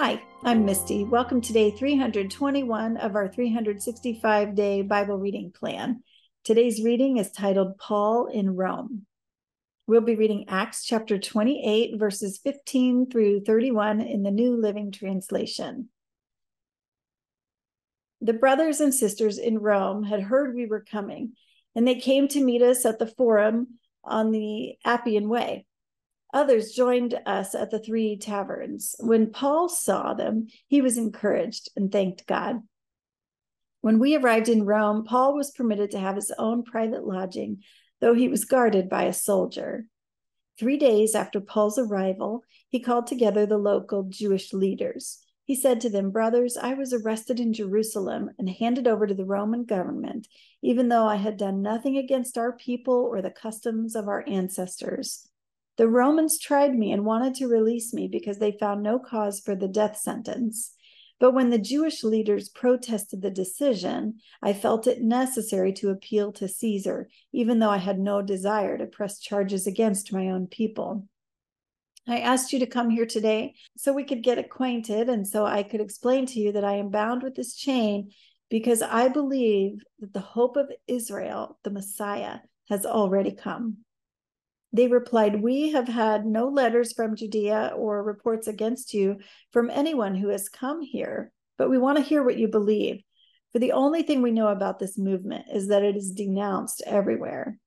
Hi, I'm Misty. Welcome to day 321 of our 365 day Bible reading plan. Today's reading is titled Paul in Rome. We'll be reading Acts chapter 28, verses 15 through 31 in the New Living Translation. The brothers and sisters in Rome had heard we were coming, and they came to meet us at the Forum on the Appian Way. Others joined us at the three taverns. When Paul saw them, he was encouraged and thanked God. When we arrived in Rome, Paul was permitted to have his own private lodging, though he was guarded by a soldier. Three days after Paul's arrival, he called together the local Jewish leaders. He said to them, Brothers, I was arrested in Jerusalem and handed over to the Roman government, even though I had done nothing against our people or the customs of our ancestors. The Romans tried me and wanted to release me because they found no cause for the death sentence. But when the Jewish leaders protested the decision, I felt it necessary to appeal to Caesar, even though I had no desire to press charges against my own people. I asked you to come here today so we could get acquainted and so I could explain to you that I am bound with this chain because I believe that the hope of Israel, the Messiah, has already come. They replied, We have had no letters from Judea or reports against you from anyone who has come here, but we want to hear what you believe. For the only thing we know about this movement is that it is denounced everywhere.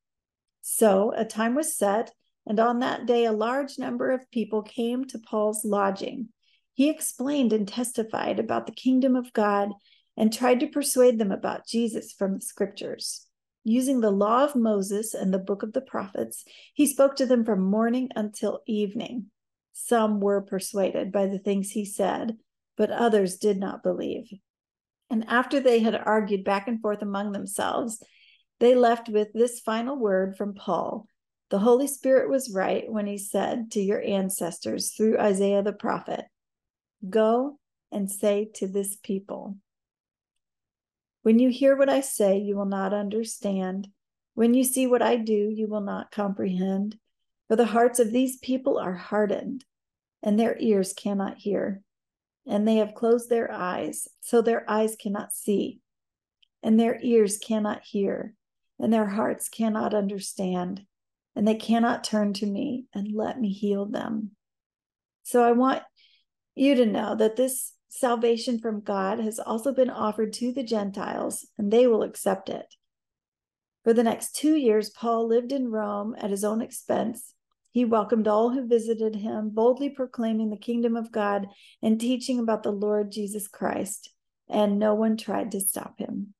So a time was set, and on that day, a large number of people came to Paul's lodging. He explained and testified about the kingdom of God and tried to persuade them about Jesus from the scriptures. Using the law of Moses and the book of the prophets, he spoke to them from morning until evening. Some were persuaded by the things he said, but others did not believe. And after they had argued back and forth among themselves, they left with this final word from Paul The Holy Spirit was right when he said to your ancestors through Isaiah the prophet, Go and say to this people, when you hear what I say, you will not understand. When you see what I do, you will not comprehend. For the hearts of these people are hardened, and their ears cannot hear. And they have closed their eyes, so their eyes cannot see, and their ears cannot hear, and their hearts cannot understand, and they cannot turn to me and let me heal them. So I want you to know that this salvation from God has also been offered to the Gentiles, and they will accept it. For the next two years, Paul lived in Rome at his own expense. He welcomed all who visited him, boldly proclaiming the kingdom of God and teaching about the Lord Jesus Christ, and no one tried to stop him.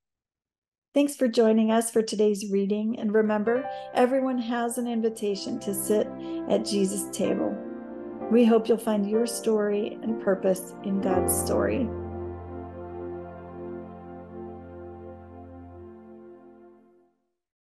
Thanks for joining us for today's reading, and remember, everyone has an invitation to sit at Jesus' table. We hope you'll find your story and purpose in God's story.